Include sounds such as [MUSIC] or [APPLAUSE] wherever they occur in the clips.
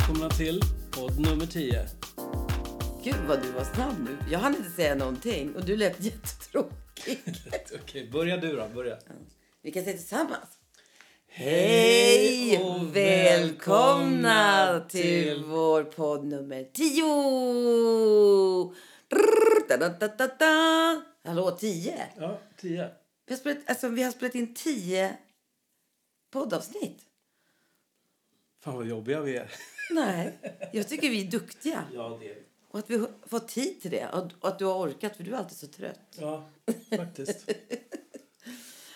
välkomna till podd nummer 10. Gud vad du var snabb nu. Jag hann inte säga någonting och du lät [LAUGHS] jättetråkig. [LAUGHS] Okej, börja du då. Börja. Vi kan säga tillsammans. Hej och välkomna till vår podd nummer 10! Brrr, da, da, da, da, da. Hallå, 10? Ja, 10. Vi har spelat, alltså, vi har spelat in 10 poddavsnitt. Fan vad jobbiga vi är. Nej, jag tycker vi är duktiga. Ja, det är vi. Och att vi har fått tid till det. Och att du har orkat, för du är alltid så trött. Ja, faktiskt.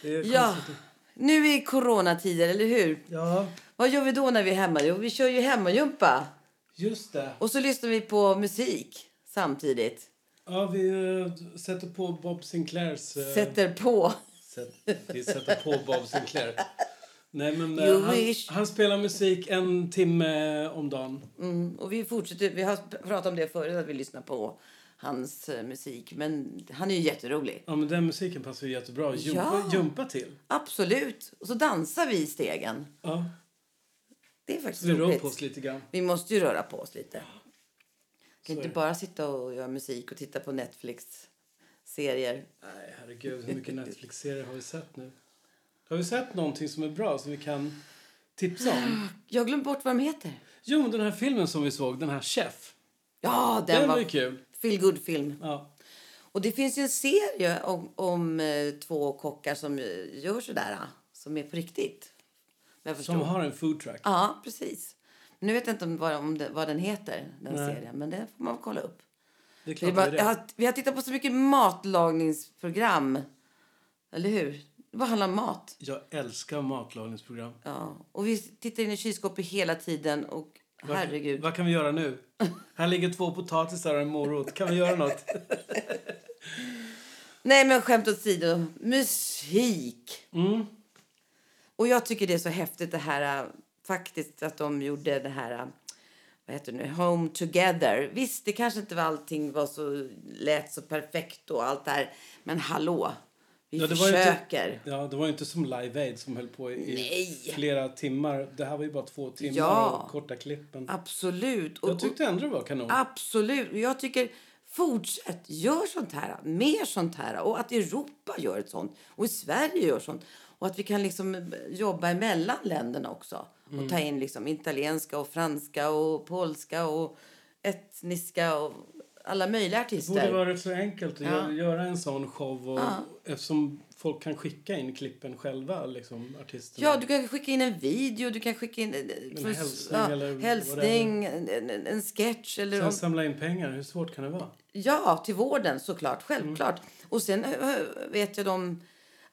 Det är Ja, nu är coronatider, eller hur? Ja, Vad gör vi då när vi är hemma? Jo, vi kör ju hemmajumpa. just det. Och så lyssnar vi på musik samtidigt. Ja, vi eh, sätter på Bob Sinclairs... eh, Sätter på. Sätt, vi sätter på Bob Sinclair. Nej, men eh, You han, wish. han spelar musik en timme om dagen. Mm, och vi fortsätter. Vi har pratat om det förut, att vi lyssnar på hans eh, musik. Men han är ju jätterolig. Ja, men den musiken passar ju jättebra att jumpa, Ja. jumpa till. Absolut. Och så dansar vi i stegen. Ja, Det är faktiskt vi rör roligt. på oss lite grann. Vi måste ju röra på oss lite. Kan Så är inte bara sitta och göra musik och titta på Netflix-serier. Nej, herregud. Hur mycket [LAUGHS] Netflix-serier har vi sett nu? Har vi sett någonting som är bra som vi kan tipsa om? Jag har glömt bort vad de heter. Jo, den här filmen som vi såg, den här Chef. Ja, den, Den var var kul. feel good film Ja. Och det finns ju en serie om, om eh, två kockar som eh, gör sådär, ah, som är på riktigt. Som har en food truck. Ja, precis. Nu vet jag inte om, vad, om det, vad den heter, den Nej. serien, men det får man kolla upp. Det är Vi, klart bara, jag är det. har, vi har tittat på så mycket matlagningsprogram, eller hur? Det bara handlar om mat. Jag älskar matlagningsprogram. Ja. Och vi tittar in i kylskåpet hela tiden och Vad- herregud. Vad kan vi göra nu? Här ligger två potatisar och en morot. Kan vi göra något? [LAUGHS] Nej, men skämt åsido. Musik. Mm. Och jag tycker det är så häftigt det här äh, faktiskt att de gjorde det här äh, vad heter det nu, Home Together. Visst, det kanske inte var allting var så lät så perfekt och allt det här, men hallå. Vi Ja, det var ju inte- försöker. Ja, det var ju inte som Live Aid som höll på i Nej. flera timmar. Det här var ju bara två timmar Ja. och korta klippen. Absolut. Och, Jag tyckte ändå det var kanon. Absolut. Jag tycker fortsätt, gör sånt här. Mer sånt här. Och att Europa gör ett sånt. Och Sverige gör sånt. Och att vi kan liksom jobba emellan länderna också. Och ta in liksom italienska och franska och polska och etniska och alla möjliga Det artister. borde vara rätt så enkelt att Ja. göra, en sån show och, Ja. eftersom folk kan skicka in klippen själva, liksom artisterna. Ja, du kan skicka in en video, du kan skicka in en, En hälsning eller hälsning en, en, sketch. Eller Sen om- samla in pengar, hur svårt kan det vara? Ja, till vården såklart. Självklart. Och sen eh, vet jag de,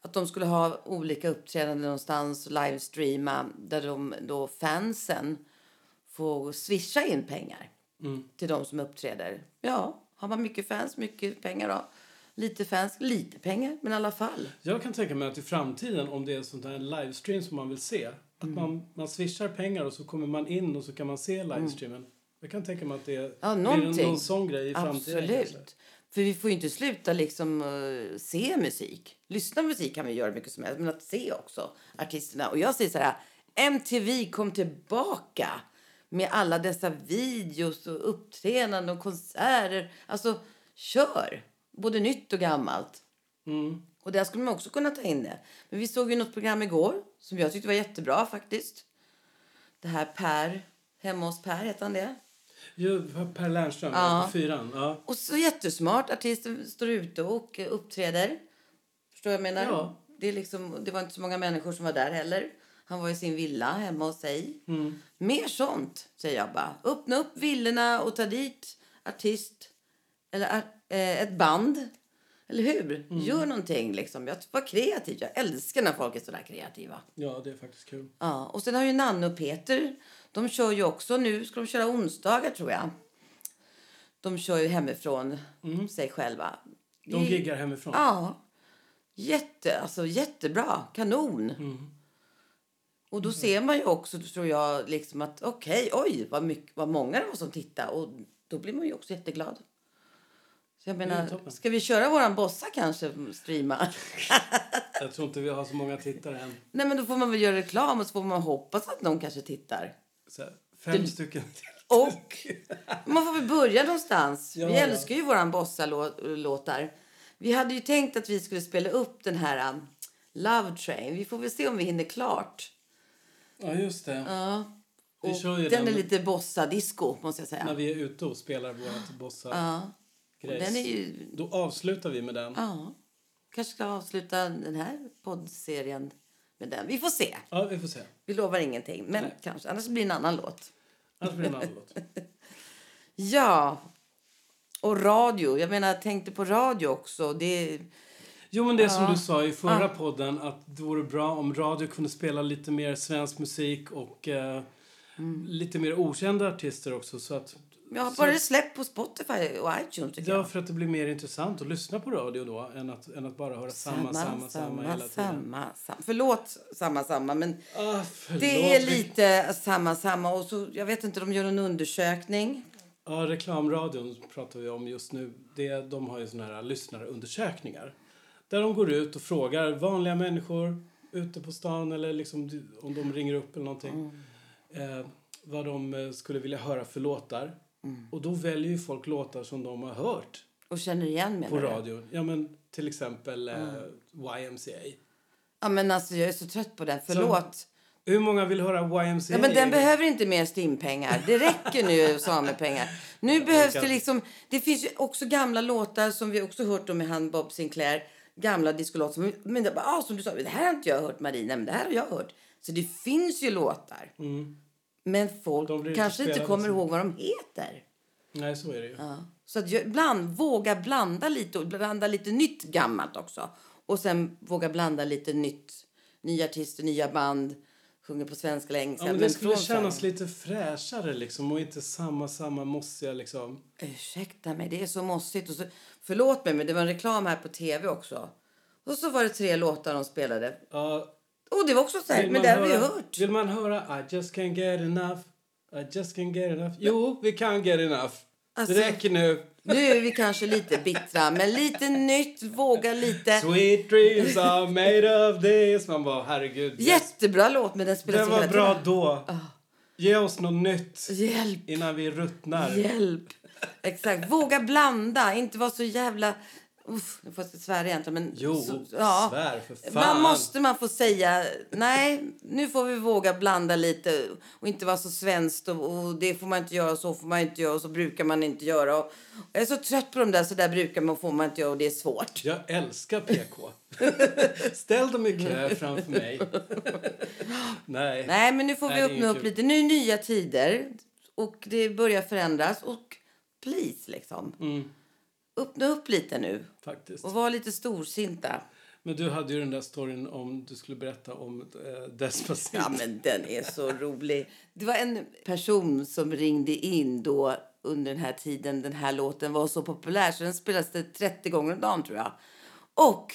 att de skulle ha olika uppträdanden någonstans livestreama där de då fansen får swisha in pengar Mm. till de som uppträder. Ja, har man mycket fans, mycket pengar då. Lite fans, lite pengar, men i alla fall. Jag kan tänka mig att i framtiden, om det är sånt här livestream som man vill se, att Mm. man, man swishar pengar och så kommer man in och så kan man se livestreamen. Jag kan tänka mig att det Mm. Ja, blir någon sån grej i framtiden. kanske. Absolut. För vi får ju inte sluta liksom eh, se musik. Lyssna på musik kan vi göra mycket som helst, men att se också artisterna. Och jag säger så här, MTV kom tillbaka med alla dessa videos och uppträdanden och konserter. Alltså, kör! Både nytt och gammalt. Mm. Och där skulle man också kunna ta in det. Men vi såg ju något program igår som jag tyckte var jättebra faktiskt. Det här Per, hemma hos Per heter han det. Jo, Per Lernström, Ja. på fyran. Ja. Och så jättesmart. Artisten står ute och uppträder. Förstår jag menar? Ja. Det, är liksom, det var inte så många människor som var där heller. Han var i sin villa hemma hos sig. Mm. Mer sånt, säger jag bara. Öppna upp villorna och ta dit artist eller eh, ett band. Eller hur? Mm. Gör någonting liksom. Jag var kreativ. Jag älskar när folk är sådär kreativa. ja, det är faktiskt kul. Ja, och sen har ju Nanne och Peter, de kör ju också nu, ska de köra onsdagar tror jag. De kör ju hemifrån sig själva. Mm. De giggar hemifrån. Ja. Jätte, alltså jättebra. Kanon. Mm. Och då ser man ju också, tror jag, liksom att okej, oj, vad, mycket, vad många det var som tittade. Och då blir man ju också jätteglad. Så jag menar, ska vi köra våran bossa kanske, streama? [LAUGHS] Jag tror inte vi har så många tittare än. Nej men då får man väl göra reklam och så får man hoppas att någon kanske tittar. Här, Fem stycken. Och man får väl börja någonstans. Ja, vi ja. älskar ju våran bossa-låtar. Vi hade ju tänkt att vi skulle spela upp den här um, Love Train. Vi får väl se om vi hinner klart. Ja, just det. Ja. Och den den är lite bossa-disco, måste jag säga. När vi är ute och spelar vårt bossa Ja. Den är ju... Då avslutar vi med den. Ja. Kanske ska avsluta den här poddserien med den. Vi får se. Ja, vi får se. Vi lovar ingenting. Men Nej. kanske. Annars blir det en annan låt. Annars blir det en annan låt. [LAUGHS] Ja. Och radio. Jag menar, jag tänkte på radio också. Det Jo, men det som Ja. du sa i förra Ja. podden att det vore bra om radio kunde spela lite mer svensk musik och eh, Mm. lite mer okända artister också. Så att, Ja, bara det släpp på Spotify och iTunes tycker Ja, jag. för att det blir mer intressant att lyssna på radio då än att, än att bara höra samma, samma, samma, hela tiden. samma, samma. Förlåt, samma, samma. Men Ah, det är lite samma, samma. Och så, jag vet inte, de gör en undersökning. Ja, reklamradion pratar vi om just nu. Det, de har ju såna här lyssnarundersökningar. Där de går ut och frågar vanliga människor ute på stan eller liksom om de ringer upp eller någonting. Eh, vad de eh, skulle vilja höra för låtar. Och då väljer ju folk låtar som de har hört Och känner igen menar på du? radion. Ja, men till exempel eh, YMCA. Ja, men alltså jag är så trött på den. Förlåt. Hur många vill höra YMCA? Ja, men den behöver inte mer stimpengar. Det räcker nu, [LAUGHS] samepengar. Nu behövs det liksom... Det finns också gamla låtar som vi också hört om med han Bob Sinclair. Gamla discolåtar. som- Men det, ah, som du sa, det här har inte jag hört Marina, men det här har jag hört. Så det finns ju låtar. Men folk kanske inte kommer ihåg vad de heter. Nej, så är det ju. Ja. Så att jag, ibland våga blanda lite och blanda lite nytt gammalt också. Och sen våga blanda lite nytt. Nya artister, nya band. Sjunger på svenska eller engelska. Ja, men det skulle från kännas Sverige. lite fräschare liksom och inte samma, samma mossiga liksom. Ursäkta mig, det är så mossigt. Och så, förlåt mig, men det var en reklam här på tv också. Och så var det tre låtar de spelade. Ja, Och det var också så här, men det har vi hört. Vill man höra I just can't get enough, I just can't get enough. Jo, vi kan get enough. Alltså- det räcker nu. Nu är vi kanske lite bittra, men lite nytt, våga lite. Sweet dreams are made of this. Man bara, herregud. Jättebra låt, men den spelas Den var bra tiden. då. Ge oss något nytt Hjälp. innan vi ruttnar. Hjälp! Exakt. Våga blanda. Inte vara så jävla... Uff, nu får jag svära egentligen. Men Jo, så, ja. svär för fan. Man måste man få säga nej, nu får vi våga blanda lite och inte vara så svenskt och, och det får man inte göra, så får man inte göra och så brukar man inte göra. Och, och jag är så trött på de där, så där brukar man får man inte göra och det är svårt. Jag älskar PK. [LAUGHS] Ställ dem i kö framför mig. [LAUGHS] Nej. Nej, men nu får Nej, vi öppna upp kul. lite. Nu är nya tider och det börjar förändras och please liksom. Mm, Öppna upp lite nu faktiskt. och var lite storsinta. Men du hade ju den där storyn om du skulle berätta om eh, Despacito. Ja, men den är så rolig. Det var en person som ringde in då under den här tiden den här låten var så populär så den spelades det 30 gånger om dagen tror jag. Och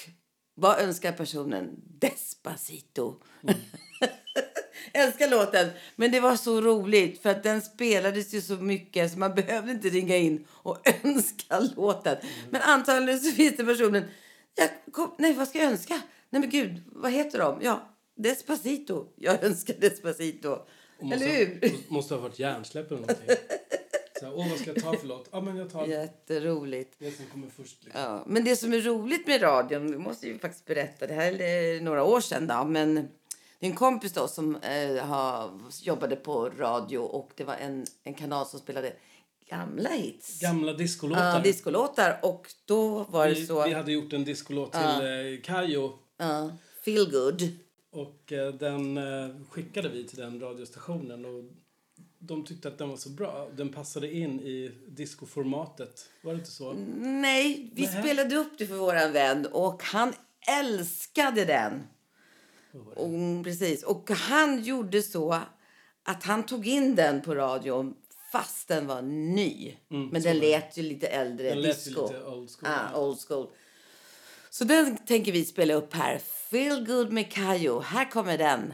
vad önskar personen? Despacito. [LAUGHS] Älskar låten, men det var så roligt för att den spelades ju så mycket så man behövde inte ringa in och [LAUGHS] önska låten. Men antagligen så finns det personen, jag kom, nej vad ska jag önska? Nej men gud, vad heter de? Ja, Despacito. Jag önskar Despacito. Och måste, Eller hur? måste ha varit hjärnsläpp eller någonting. Så här, Åh, vad ska jag ta för låt? Ja, men jag tar Jätteroligt. det som kommer först. Liksom. Ja, men det som är roligt med radion, vi måste ju faktiskt berätta, det här är några år sedan då, men det är en kompis då som eh, har, jobbade på radio och det var en, en kanal som spelade gamla hits. Gamla discolåtar. Ja, discolåtar och då var det vi, så, vi hade gjort en discolåt till eh, Kajo ja, feel good. och eh, den eh, skickade vi till den radiostationen och de tyckte att den var så bra. Den passade in i discoformatet. Var det inte så? Nej, vi Nähä. spelade upp det för våran vän och han älskade den. Och, precis. Och han gjorde så att han tog in den på radion fast den var ny. Men Mm, så den lät ju lite äldre. Den disco. lite old school. Ah, old school. Så den tänker vi spela upp här. Feel good med Kayo. Här kommer den.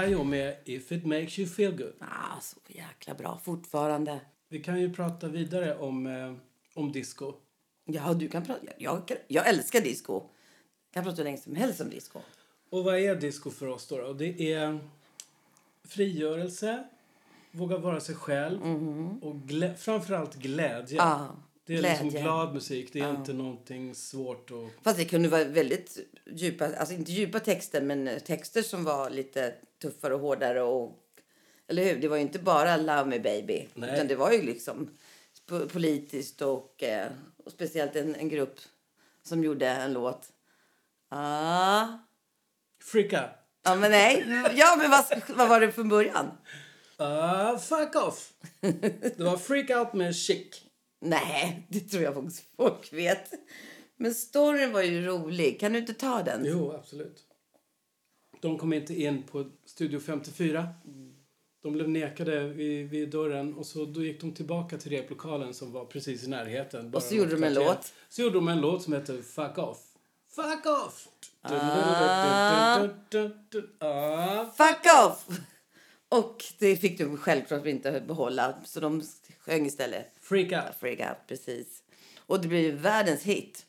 här jag med If it makes you feel good. Ah, så jäkla bra fortfarande. Vi kan ju prata vidare om, eh, om disco. Ja, du kan prata. Jag, jag älskar disco. Jag kan prata hur länge som helst om disco. Och vad är disco för oss då? då? Det är frigörelse, våga vara sig själv mm. och glä framförallt glädje. Ah, det är liksom glädje. liksom glad musik. Det är ah. inte någonting svårt att... Fast det kunde vara väldigt djupa, alltså inte djupa texter men texter som var lite tuffare och hårdare. Och, eller hur? Det var ju inte bara Love Me Baby. Nej. Utan det var ju liksom politiskt och, eh, och speciellt en, en grupp som gjorde en låt. Ah. Freak up. Ja, men nej. Ja, men vad, vad var det från början? Uh, fuck off. Det var Freak out med Chic. Nej, det tror jag folk vet. Men storyn var ju rolig. Kan du inte ta den? Jo, absolut. De kom inte in på Studio 54. De blev nekade vid, vid dörren och så då gick de tillbaka till replokalen som var precis i närheten. bara så gjorde de en låt? Så gjorde de en låt som heter Fuck off. Fuck off! Ah. Ah. Fuck off! Och det fick de självklart inte behålla, så de sjöng istället. Freak out. Freak out, precis. Och det blev världens hit.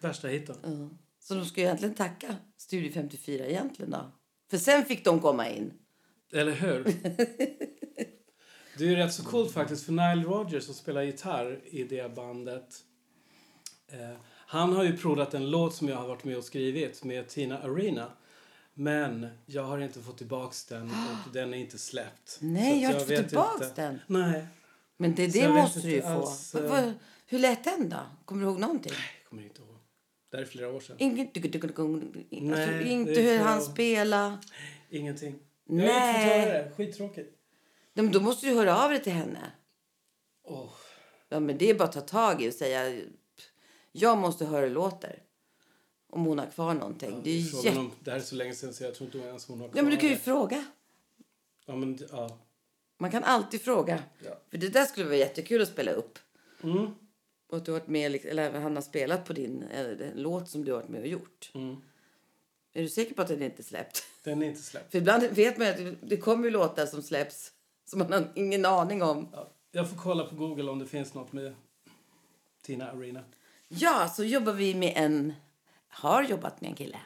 Värsta hiten. Ja. Så de ska ju egentligen tacka Studio 54 egentligen då. För sen fick de komma in. Eller hur? [LAUGHS] Det är ju rätt så coolt faktiskt för Nile Rodgers som spelar gitarr i det bandet. Eh, han har ju proddat en låt som jag har varit med och skrivit med Tina Arena. Men jag har inte fått tillbaks den och [GASPS] den är inte släppt. Nej, jag har att inte fått tillbaks inte. den. Nej, Men det, det jag måste du ju få. alls, eh, hur lät den då? Kommer du ihåg någonting? jag kommer inte ihåg. Det här är flera år sedan. Ingen, alltså, inte hur han spelar. Ingenting. Jag har inte fått Nej. höra det. Skittråkigt. Men då måste du höra av dig till henne. Åh, Ja, men det är bara att ta tag i och säga jag måste höra hur det låter. Om hon har kvar någonting. det är jätte... om, det här är så länge sedan så jag tror inte ens hon har Ja, men du kan ju det. fråga. Ja, men, ja. Man kan alltid fråga. Ja. För det där skulle vara jättekul att spela upp. Mm. Och att du varit med, liksom- eller han har spelat på din en låt som du har varit med och gjort. Mm. Är du säker på att den inte är släppt? Den är inte släppt. För ibland vet man att det- kommer ju låtar som släpps som man har ingen aning om. Ja, jag får kolla på Google om det finns något med Tina Arena. Ja, så jobbar vi med en... Har jobbat med en kille.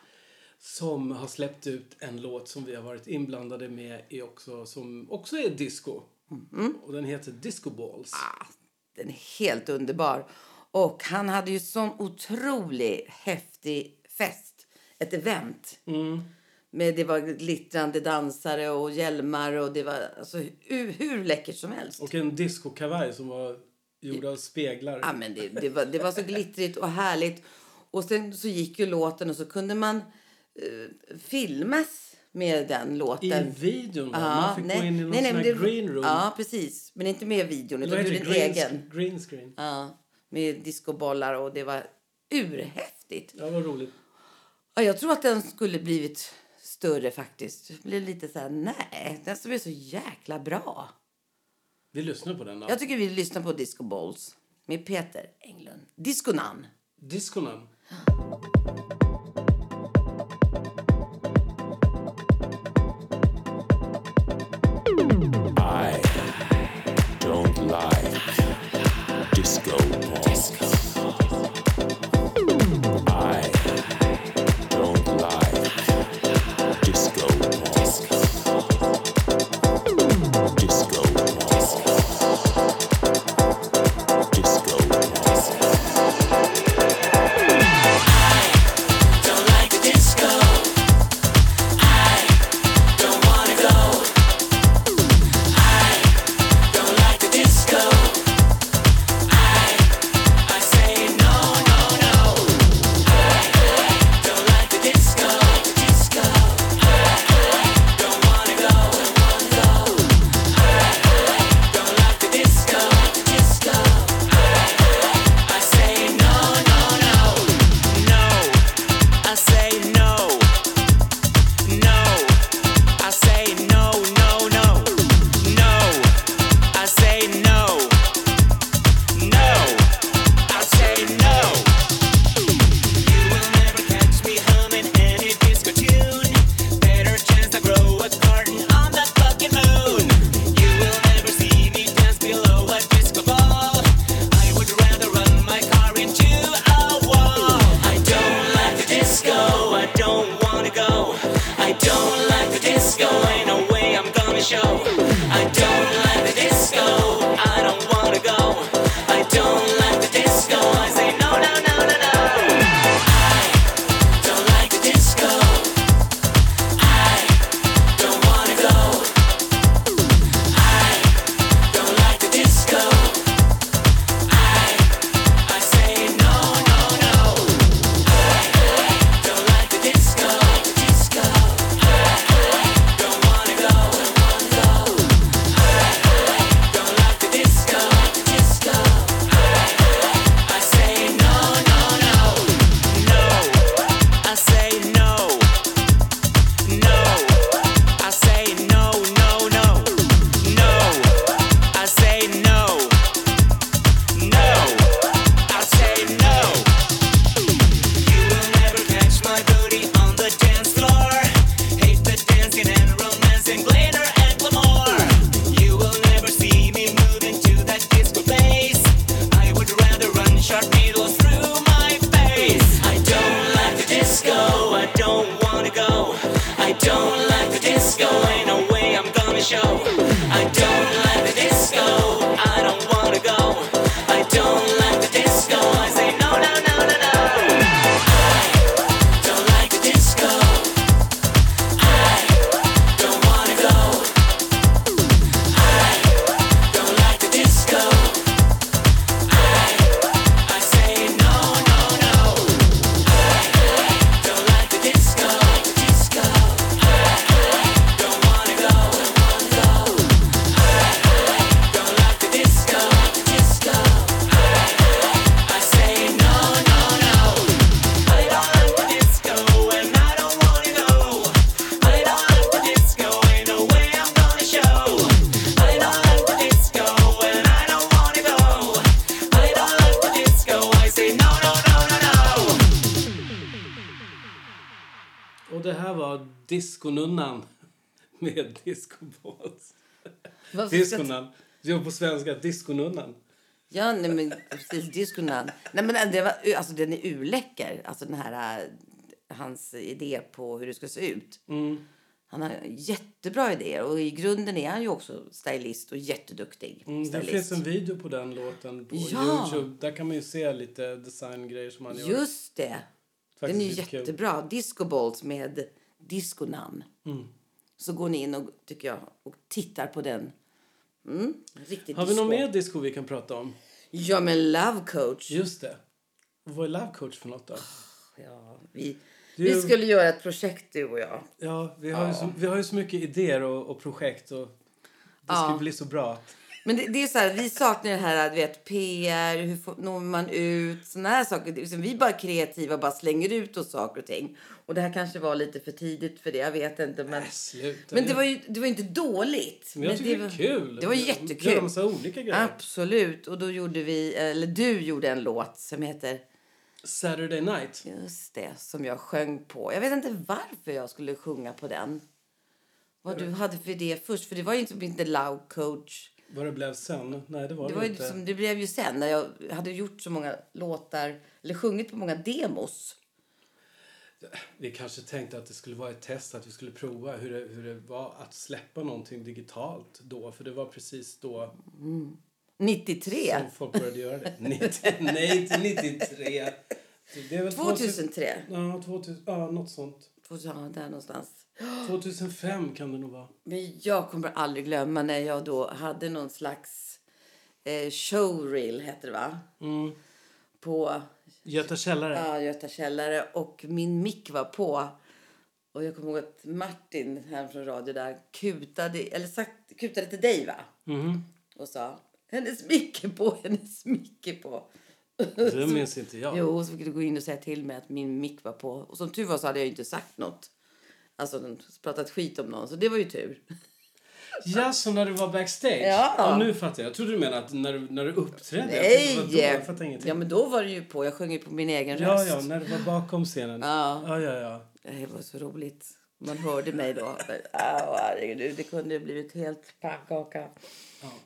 Som har släppt ut en låt som vi har varit inblandade med i också, som också är disco. Och den heter Disco Balls. Ah, den är helt underbar. Och han hade ju sån otroligt häftig fest. Ett event. Mm. Med, det var glittrande dansare och hjälmar och det var alltså, hur, hur läckert som helst. Och en discokavaj som var gjord av speglar. Ja, men det, det, var, det var så glittrigt och härligt. Och sen så gick ju låten och så kunde man eh, filmas med den I låten. videon va? Ja, Man fick gå in i någon sån här men det- green room. Ja, precis. Men inte med videon, utan du din det? green, egen. green screen. Ja, med discobollar och det var urhäftigt. Ja, vad roligt. Ja, jag tror att den skulle blivit större faktiskt. Det blev lite så här, nej, den som är så jäkla bra. Vi lyssnar på den då. Jag tycker vi lyssnar på Disco Balls med Peter Englund. Disconan. Disconan. I live. Disco. Med ska- Disconunnan. Jo, på svenska, disconunnan. Ja, nej men precis. Disconan. Nej men det var, alltså den är urläcker. Alltså den här, äh, hans idé på hur det ska se ut. Han har jättebra idéer och i grunden är han ju också stylist och jätteduktig Mm, det finns en video på den låten på Ja. Youtube. Där kan man ju se lite designgrejer som han gör. Just det. Faktiskt den är jättebra. Disco Balls med disconamn. Mm. Så går ni in och, tycker jag, och tittar på den. Mm, riktigt Har vi disco. någon mer disco vi kan prata om? Ja, men Love Coach. Just det. Vad är Love Coach för något då? Ja, vi, ju- vi skulle göra ett projekt, du och jag. Ja, vi har, Ju, så, vi har ju så mycket idéer och, och projekt och det ska Ja. bli så bra. Men det, det är så här, vi saknar det här, du vet, PR, hur får, når man ut, såna här saker. Liksom, vi är bara kreativa och bara slänger ut oss saker och ting. Och det här kanske var lite för tidigt för det, jag vet inte. Men, Äh, men det var ju det var inte dåligt. Men jag tycker det, var, är kul. Det var Göra jättekul. massa olika grejer. Absolut. Och då gjorde vi, eller du gjorde en låt som heter Saturday Night. Just det, som jag sjöng på. Jag vet inte varför jag skulle sjunga på den. Vad du hade för det först, för det var ju inte, inte Loud Coach. Vad det blev sen? Nej, det var Det, det, var inte. liksom, det blev ju sen när jag hade gjort så många låtar, eller sjungit på många demos. Vi kanske tänkte att det skulle vara ett test, att vi skulle prova hur det, hur det var att släppa någonting digitalt då. För det var precis då 93. som folk började göra det. [LAUGHS] 90, nej, till 93. Det är väl 2003. Ja, 2000, ja, något sånt. Ja, där någonstans. 2005 kan det nog vara. Men jag kommer aldrig glömma när jag då hade någon slags eh, showreel, heter det va? Mm. På Göta källare. Ja, Göta källare. Och min mick var på. Och jag kommer ihåg att Martin här från radio där kutade, eller sagt, kutade till dig va? Mhm. Och sa hennes mick är på, hennes mick är på. Det [LAUGHS] minns inte jag. Jo, så fick du gå in och säga till mig att min mick var på. Och som tur var så hade jag inte sagt något. Alltså pratat skit om någon, så det var ju tur. Ja, så när du var backstage? Ja. nu fattar jag. Jag trodde du menade att när, du- när du uppträdde. Jag Nej! tänkte, vadå? Jag fattar ingenting. Ja, men då var det ju på. Jag sjöng på min egen ja, röst. ja, när du var bakom scenen. Ja. ja, ja. ja. Det var så roligt. Man hörde mig då. Men, herregud, det kunde ju blivit helt pannkaka.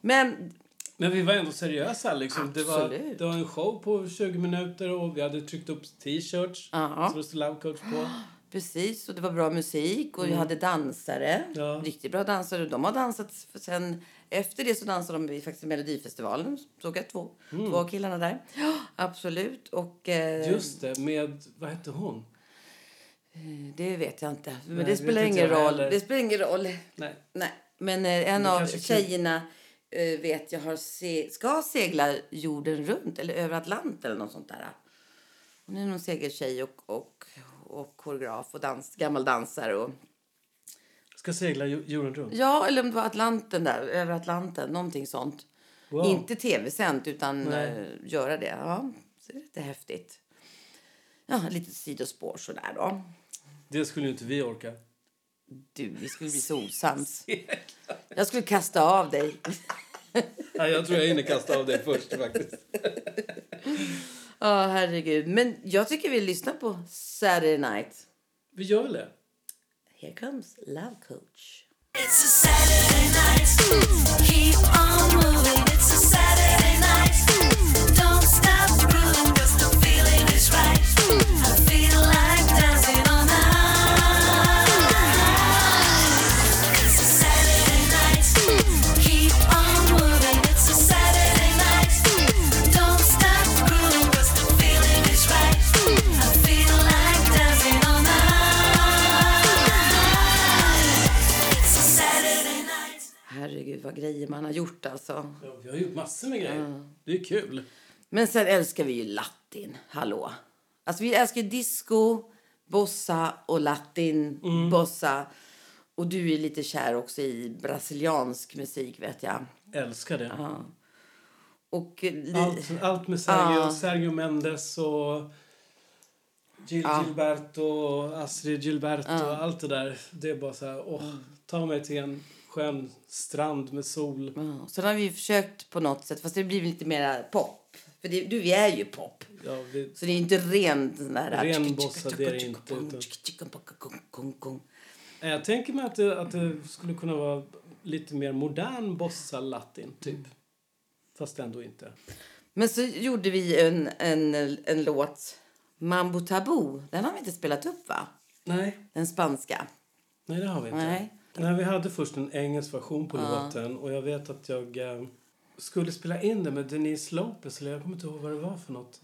Men Men vi var ändå seriösa. Liksom. Det, var, det var en show på 20 minuter och vi hade tryckt upp t-shirts. Så det stod Love Coach på. [GASPS] precis, och det var bra musik och vi hade dansare. Mm. Ja. Riktigt bra dansare. De har dansat för sen efter det så dansade de faktiskt i Melodifestivalen. Såg jag två, två av killarna där. Ja, [GASPS] absolut. Och eh, Just det, med... Vad hette hon? det vet jag inte. Men Nej, det spelar ingen roll. heller. Det spelar ingen roll. Nej. Nej, men eh, en av är kul. Eh, vet jag har se ska segla jorden runt eller över Atlanten eller något sånt där. Hon är någon segeltjej och, och, och koreograf och dans, gammal dansare. Och, Ska segla jo- jorden runt. ja, eller om det var Atlanten där, över Atlanten, någonting sånt. Wow. Inte tv-sänt utan Nej. eh, göra det. Ja, så det är lite häftigt. Ja, lite sidospår sådär då. Det skulle ju inte vi orka. Du, vi skulle bli [LAUGHS] så osams. Jag skulle kasta av dig. Ja, jag tror jag hinner kasta av dig först faktiskt. [LAUGHS] Ja, herregud. Men jag tycker vi lyssnar på Saturday Night. Vi gör väl det? Here comes Love Coach. It's a Saturday night. Keep on moving. Vad grejer man har gjort alltså. Ja, vi har gjort massor med grejer. Det är kul. Men sen älskar vi ju latin. Hallå. Alltså vi älskar disco, bossa och latin, bossa. Och du är lite kär också i brasiliansk musik vet jag. Älskar det. Och eh, Allt, allt med Sergio, Ja. Sergio Mendes och Gil Ja. Gilberto och Astrid Gilberto och allt det där. Det är bara så här, åh, ta mig till en skön strand med sol. Ja, Sen har vi försökt på något sätt, fast det blir lite mer pop. För det, du, vi är ju pop. Ja, vi, Så det är inte ren sån där... Ren bossa, det är det inte, utan- jag tänker mig att det, att det skulle kunna vara lite mer modern bossa latin, typ. Fast ändå inte. Men så gjorde vi en, en, en låt, Mambo Taboo. Den har vi inte spelat upp, va? Nej, Den spanska. nej det har vi inte. Nej. Nej, vi hade först en engelsk version på låten och jag vet att jag eh, skulle spela in det med Denise Lopez, eller jag kommer inte ihåg vad det var för något.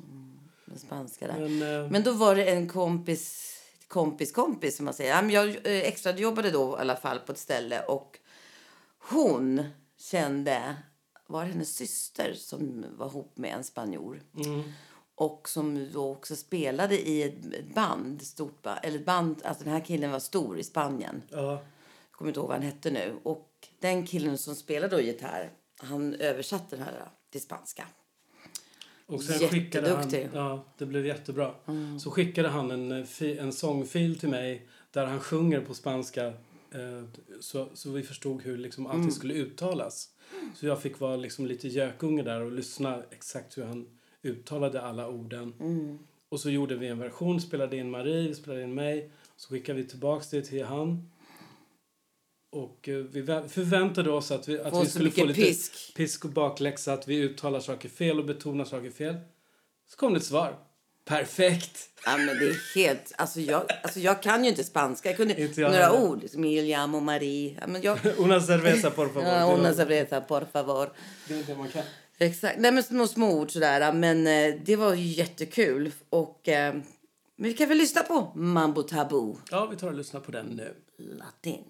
Den spanska där. Men, eh, Men då var det en kompis, kompis, kompis som man säger. Jag eh, extrajobbade då i alla fall på ett ställe och hon kände, var hennes syster som var ihop med en spanjor. Och som då också spelade i ett band, stort band, eller band, alltså den här killen var stor i Spanien. ja, kommer inte ihåg vad han hette nu. Och den killen som spelade då gitarr, han översatte den här till spanska. och sen skickade han. Mm. ja, det blev jättebra. Så skickade han en, eh, en sångfil till mig där han sjunger på spanska eh, så, så vi förstod hur liksom allting Mm. skulle uttalas. Så jag fick vara liksom lite gökunge där och lyssna exakt hur han uttalade alla orden. Mm. Och så gjorde vi en version, spelade in Marie, spelade in mig. Så skickade vi tillbaks det till han. Och eh, vi vä- förväntade oss att vi, att vi skulle få lite pisk. pisk och bakläxa, att vi uttalar saker fel och betonar saker fel. Så kom det ett svar. Perfekt! Ja, men det är helt... Alltså jag, alltså jag kan ju inte spanska. Jag kunde Inte jag några heller. ord. Liksom, Il llamo Marie. Ja, men jag, [LAUGHS] Una cerveza, por favor. ja, Det una cerveza, por favor. det är det man kan. Exakt. Nej, men små, små ord sådär. Men eh, det var jättekul. Och, eh, men vi kan väl lyssna på Mambo Taboo. Ja, vi tar och lyssnar på den nu. Latin.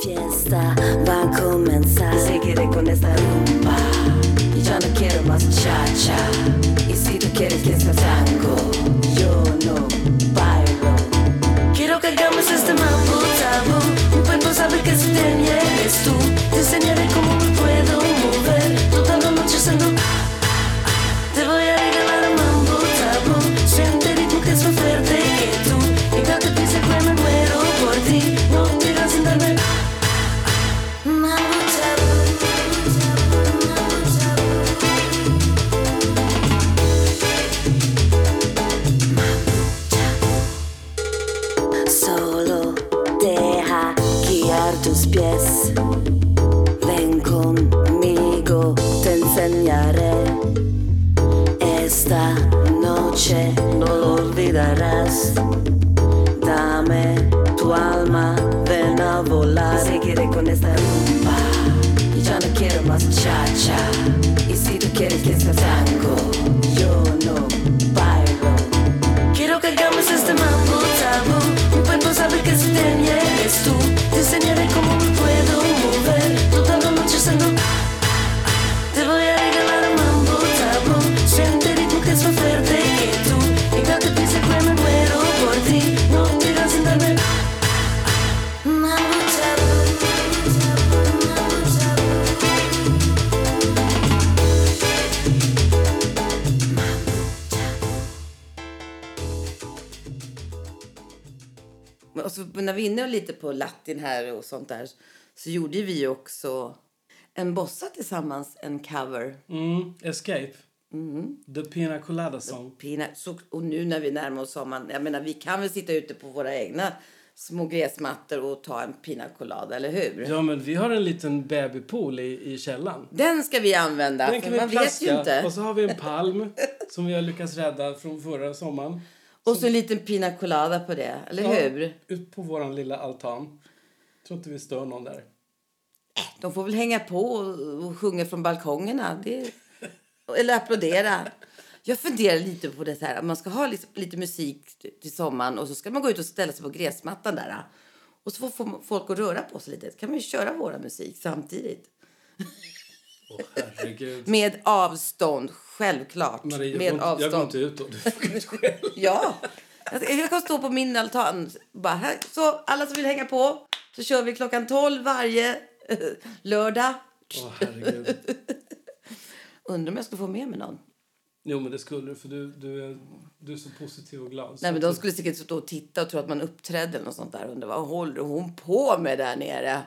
Fiesta va a comenzar. Seguiré con esta rumba. Y ya no quiero más cha-cha. Y si tú quieres que sea tango, yo no bailo. Quiero que hagamos este mambo tabú. Mi cuerpo sabe que si te eres tú. Te enseñaré inne lite på latin här och sånt där så gjorde vi också en bossa tillsammans, en cover. Mm, Escape. The Pina Colada Song. Pina, så, och nu när vi närmar oss sommaren, jag menar vi kan väl sitta ute på våra egna små gräsmattor och ta en pina colada, eller hur? Ja, men vi har en liten babypool i, i källaren. Den ska vi använda, Den kan vi man vet ju plaska. inte. Och så har vi en palm [LAUGHS] som vi har lyckats rädda från förra sommaren. Och så en liten pina colada på det, eller Ja, hur? Ut på vår lilla altan. Tror inte vi stör någon där. De får väl hänga på och, och sjunga från balkongerna. Det, eller applådera. Jag funderar lite på det här. Man ska ha lite, lite musik till sommaren och så ska man gå ut och ställa sig på gräsmattan där. Och så får folk att röra på sig lite. kan man köra våra musik samtidigt. Herregud. Med avstånd, självklart. Marie, med jag, går, inte- jag går avstånd. inte ut då. Du får ut själv. Ja. Jag kan stå på min altan. Bara, här, så alla som vill hänga på så kör vi klockan 12 varje eh, lördag. Herregud. [LAUGHS] Undrar om jag skulle få med mig någon. Jo, men det skulle för du, du, är, du är så positiv och glad. Nej, men de skulle säkert stå och titta och tro att man uppträdde eller något sånt där. Undrar vad håller hon på med där nere?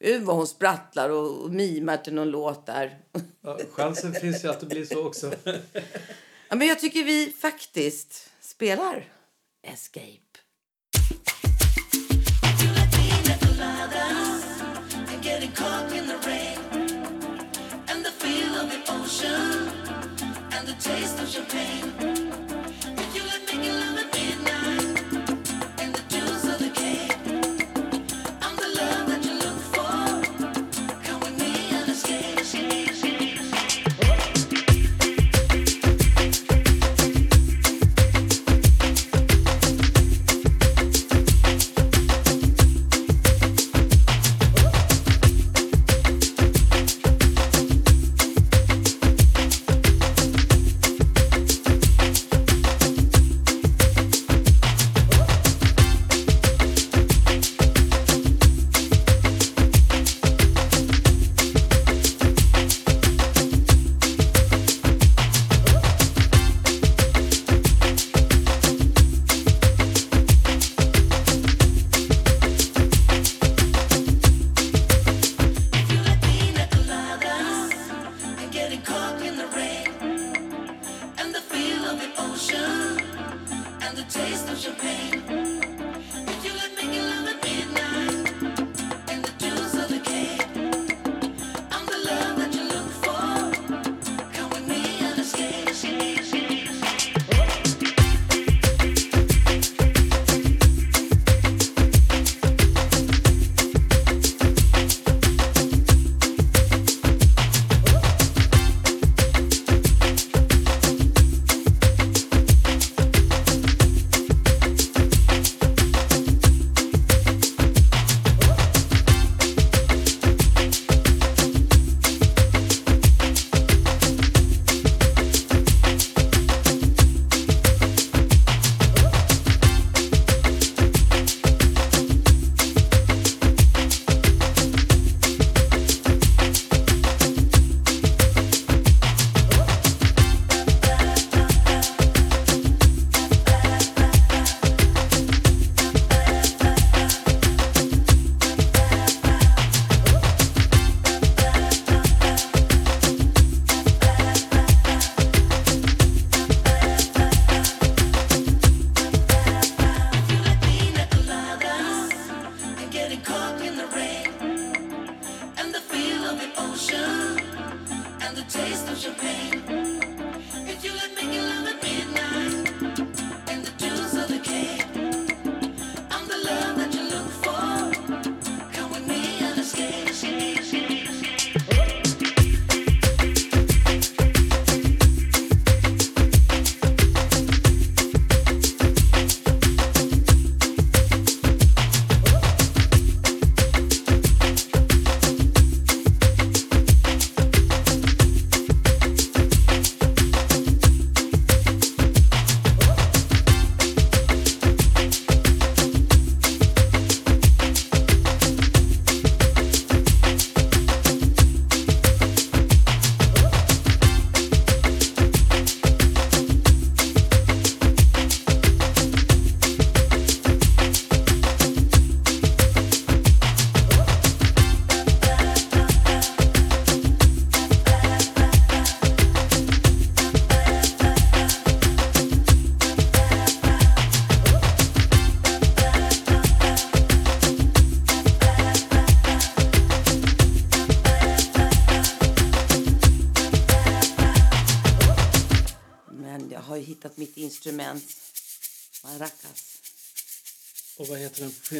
Gud vad hon sprattlar och, och mimar till någon låt där. Ja, chansen finns ju att det blir så också. [LAUGHS] Ja, men jag tycker vi faktiskt spelar Escape. and the taste of champagne.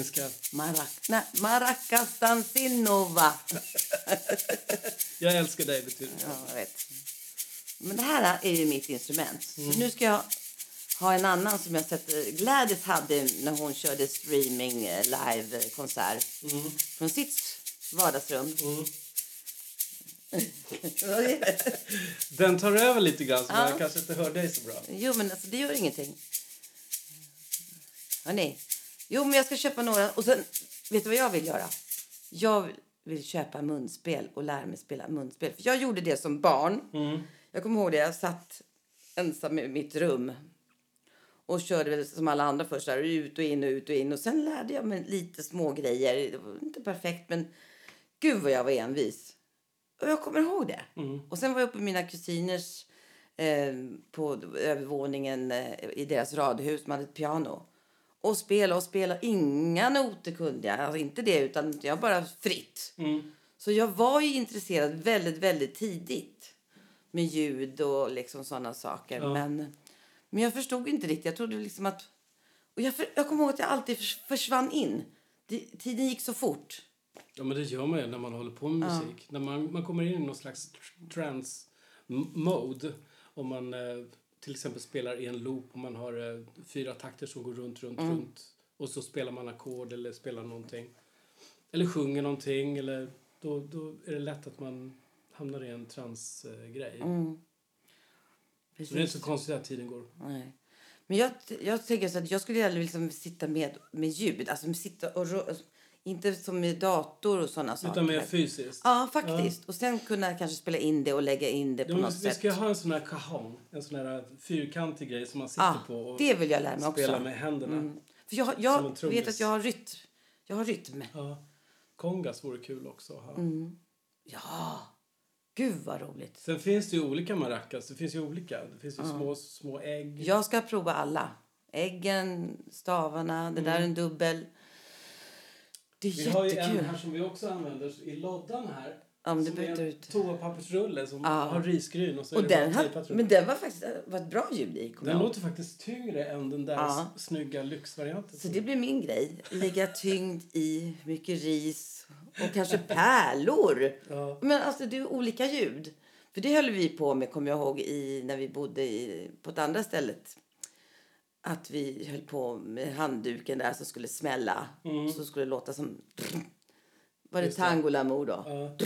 Finska? Marac nej, Maracas Dansinova. [LAUGHS] Jag älskar dig betyder det. Ja, jag vet. Men det här är ju mitt instrument. Så nu ska jag ha en annan som jag sett. Gladys hade när hon körde streaming live-konsert från sitt vardagsrum. Det? [LAUGHS] Den tar över lite grann så Ja. man kanske inte hör dig så bra. jo, men alltså, det gör ingenting. Hörrni. Jo, men jag ska köpa några. Och sen, vet du vad jag vill göra? Jag vill köpa munspel och lära mig spela munspel. För jag gjorde det som barn. Jag kommer ihåg det. Jag satt ensam i mitt rum och körde som alla andra först. här, Ut och in och ut och in. Och sen lärde jag mig lite små grejer. Det var inte perfekt, men gud vad jag var envis. Och jag kommer ihåg det. Och sen var jag uppe med mina kusiners eh, på övervåningen eh, i deras radhus. De hade ett piano. Och spela och spela. Inga noter kunde jag. Alltså inte det, utan jag bara fritt. Så jag var ju intresserad väldigt, väldigt tidigt med ljud och liksom sådana saker. Men, men jag förstod inte riktigt. Jag trodde liksom att... Och jag, för, jag kommer ihåg att jag alltid förs- försvann in. Det, tiden gick så fort. Ja, men det gör man ju när man håller på med musik. När man, man kommer in i någon slags tr- trance-mode. Om man eh, till exempel spelar i en loop och man har eh, fyra takter som går runt, runt, runt. Och så spelar man ackord eller spelar någonting. Eller sjunger någonting. Eller, då, då är det lätt att man hamnar i en transgrej. Så det är inte så konstigt att tiden går. Nej. Men jag, jag tänker så att jag skulle gärna liksom sitta med, med ljud. Alltså sitta och rö- inte som med dator och sådana saker. Utan mer fysiskt. Ja, faktiskt. Och sen kunna kanske spela in det och lägga in det på Ja, något vi sätt. ska ha en sån här cajon. En sån här fyrkantig grej som man sitter Ja, på och det vill jag lära mig också. spelar med händerna. Mm. För jag, jag vet att jag har rytm. Jag har rytm. Ja. Kongas vore kul också att ha. Mm. Ja. Gud vad roligt. Sen finns det ju olika maracas. Det finns ju olika. Det finns ju små, små ägg. Jag ska prova alla. Äggen, stavarna, det där är en dubbel. Det är. Vi har ju en jättekul. här som vi också använder i loddan här. Ja, men det som är en toapappersrulle som Ja. har risgryn och så är Och bara den, har, men den var faktiskt var ett bra ljud i. Den ihåg. låter faktiskt tyngre än den där Ja. snygga lyxvarianten. Så det blir min grej. Ligga tyngd i mycket ris och kanske pärlor. Ja. Men alltså det är olika ljud. För det höll vi på med, kommer jag ihåg, i, när vi bodde i, på ett andra stället. Att vi höll på med handduken där som skulle smälla. Så skulle det låta som... Var det Mm. Just tangolamour då? Ja.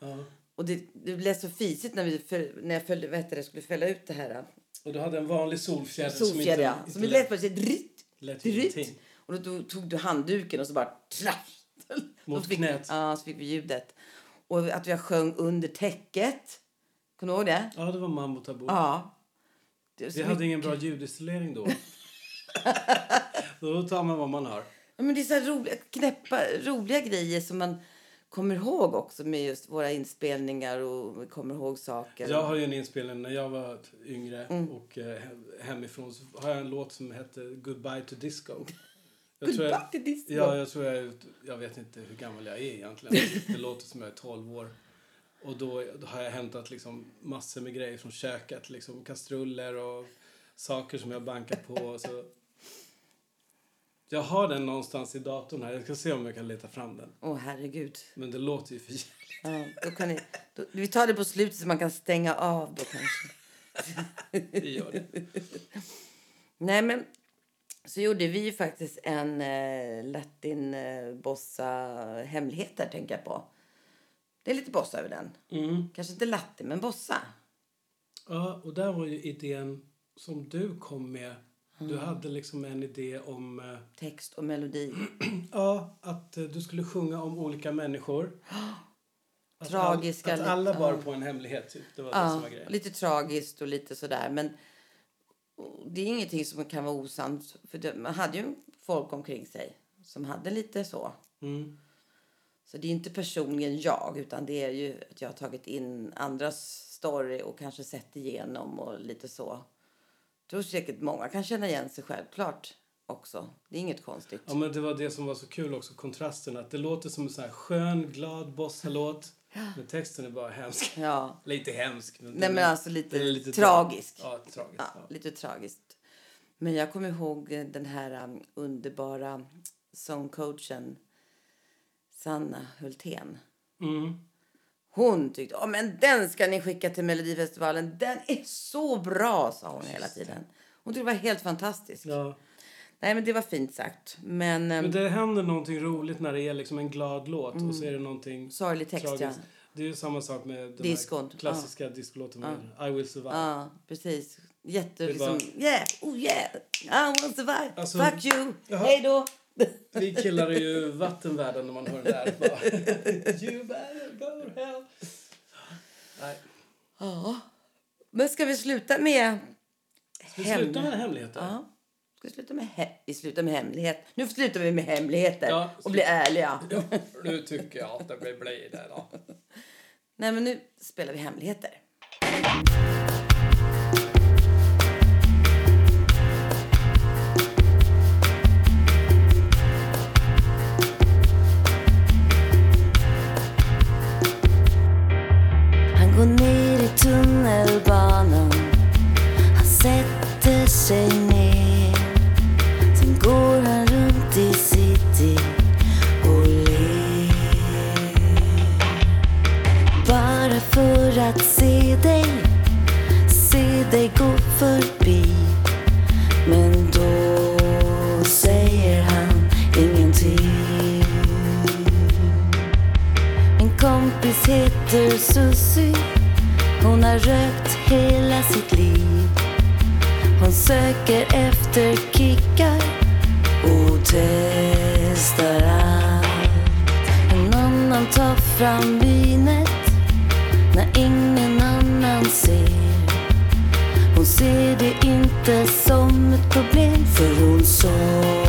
Ja. Och det, det blev så fisigt när, vi föl, när jag följde, vet du, det, skulle fälla ut det här. Och du hade en vanlig solfjäder Solfjäder, som ja. inte, Som inte vi lät säga dritt, lät dritt. Och då tog, du handduken och så bara traff. [LAUGHS] Mot fick, knät. Ja, så fick vi ljudet. Och att jag sjöng under täcket. Kommer du ihåg det? Ja, det var mambo tabu. Ja. Så Vi hade ingen bra ljudisolering då. [LAUGHS] då tar man vad man har. Ja, men det är så roliga, knäppa, roliga grejer som man kommer ihåg också med just våra inspelningar och kommer ihåg saker. Jag har ju en inspelning när jag var yngre Mm. och eh, he- hemifrån så har jag en låt som heter Goodbye to Disco. Jag Goodbye jag. Ja, jag tror jag, jag vet inte hur gammal jag är egentligen. Det låter som jag är 12 år. Och då, då har jag hämtat liksom massor med grejer från köket. Liksom kastruller och saker som jag bankat på. Så jag har den någonstans i datorn här. Jag ska se om jag kan leta fram den. Åh, herregud. Men det låter ju för. Ja, då kan ni, då, vi tar det på slutet så man kan stänga av då kanske. [LAUGHS] Det gör det. Nej, men så gjorde vi faktiskt en eh, latin eh, bossa hemligheter, tänker jag på. Det är lite bossa över den. Mm. Kanske inte latin, men bossa. Ja, och där var ju idén som du kom med. Du hade liksom en idé om eh, Text och melodi. [CLEARS THROAT] ja, att eh, du skulle sjunga om olika människor. [GASPS] Att Tragiska All, att alla bar ja. på en hemlighet, typ. Det var det som Ja, var grejen. lite tragiskt och lite sådär. Men det är ingenting som kan vara osant. För det, man hade ju folk omkring sig som hade lite så. Mm. Så det är inte personligen jag, utan det är ju att jag har tagit in andras story och kanske sett igenom och lite så. Jag tror säkert många kan känna igen sig självklart också. Det är inget konstigt. Ja, men det var det som var så kul också, kontrasten. Att det låter som en sån här skön, glad bossalåt. Men texten är bara hemsk. Ja, [LAUGHS] Lite hemsk. Men Nej, men alltså lite den är tra- tragisk. Ja, tragiskt. ja, Ja. lite tragiskt. Men jag kommer ihåg den här um, underbara sångcoachen Sanna Hultén. Mm. Hon tyckte oh, men den ska ni skicka till Melodifestivalen. Den är så bra, sa hon hela tiden. Hon tyckte det var helt fantastiskt. Ja. Nej, men det var fint sagt. Men, ehm, Men det händer någonting roligt när det är liksom en glad låt och så är det någonting sorglig text, ja. tragiskt. Det är samma sak med den klassiska discolåten med I will survive. Ja, precis. Jätte, liksom, yeah, oh yeah, I to survive, Alltså, fuck you, jaha. hej då. [LAUGHS] Vi killar är ju vattenvärlden när man hör den där. Bara, [LAUGHS] you better go to hell. Nej. Ja. Men ska vi sluta med... Vi Hem- slutar med hemligheter. Ja. Ska vi sluta med he- vi slutar med hemlighet. Nu slutar vi med hemligheter Ja, och blir ärliga. [LAUGHS] Ja, nu tycker jag att det blir bli det då. Nej, men nu spelar vi hemligheter. Att se dig Se dig gå förbi. Men då säger han ingenting. Min kompis heter Susie. Hon har rökt hela sitt liv. Hon söker efter kickar och testar allt. En annan tar fram vinet när ingen annan ser. Hon ser det inte som ett problem för hon såg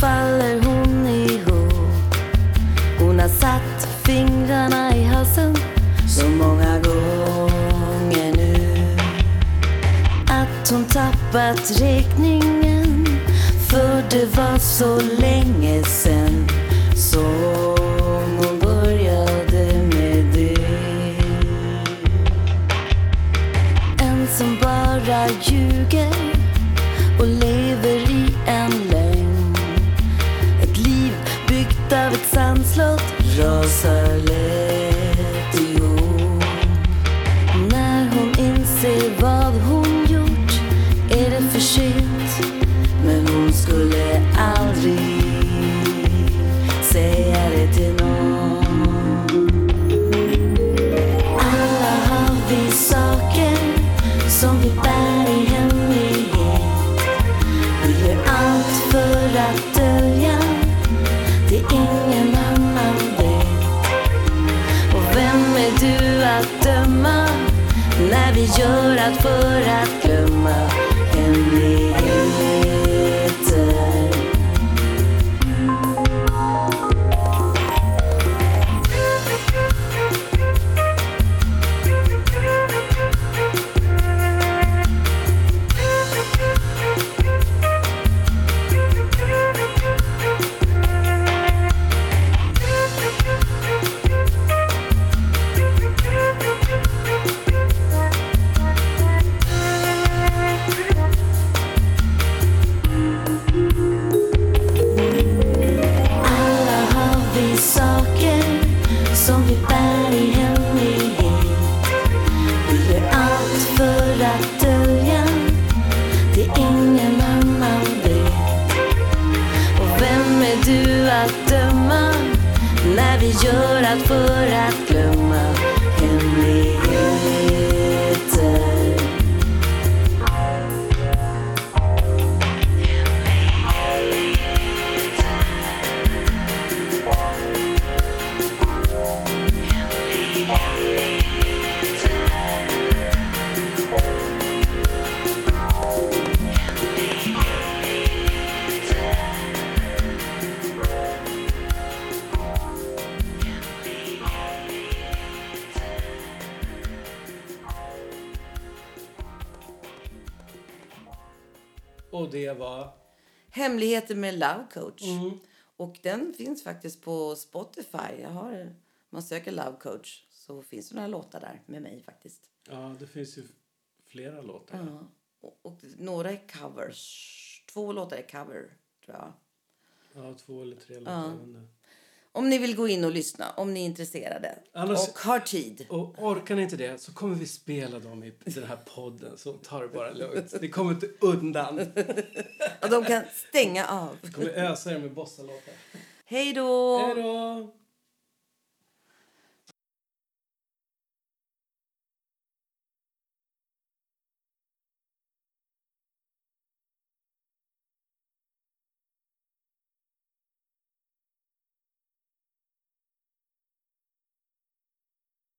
faller hon ihop. Hon har satt fingrarna i halsen så många gånger nu att hon tappat räkningen för det var så länge sen som hon började med det. En som bara ljuger rasar lätt ihop. När hon inser vad hon gjort är det för sent. Vi för att Hemligheter med Love Coach. Mm. Och den finns faktiskt på Spotify. Jag har, man söker Love Coach så finns det några låtar där med mig faktiskt. Ja, det finns ju flera låtar. Ja. Och, och några är covers. Två låtar är cover, tror jag. Ja, två eller tre låtar. inte. Om ni vill gå in och lyssna, om ni är intresserade Annars- och har tid. Och orkar ni inte det så kommer vi spela dem i den här podden. Så ta det bara lugnt. Ni kommer inte undan. Och de kan stänga av. Vi kommer ösa er med bossalåtar. Hej då! Hej då!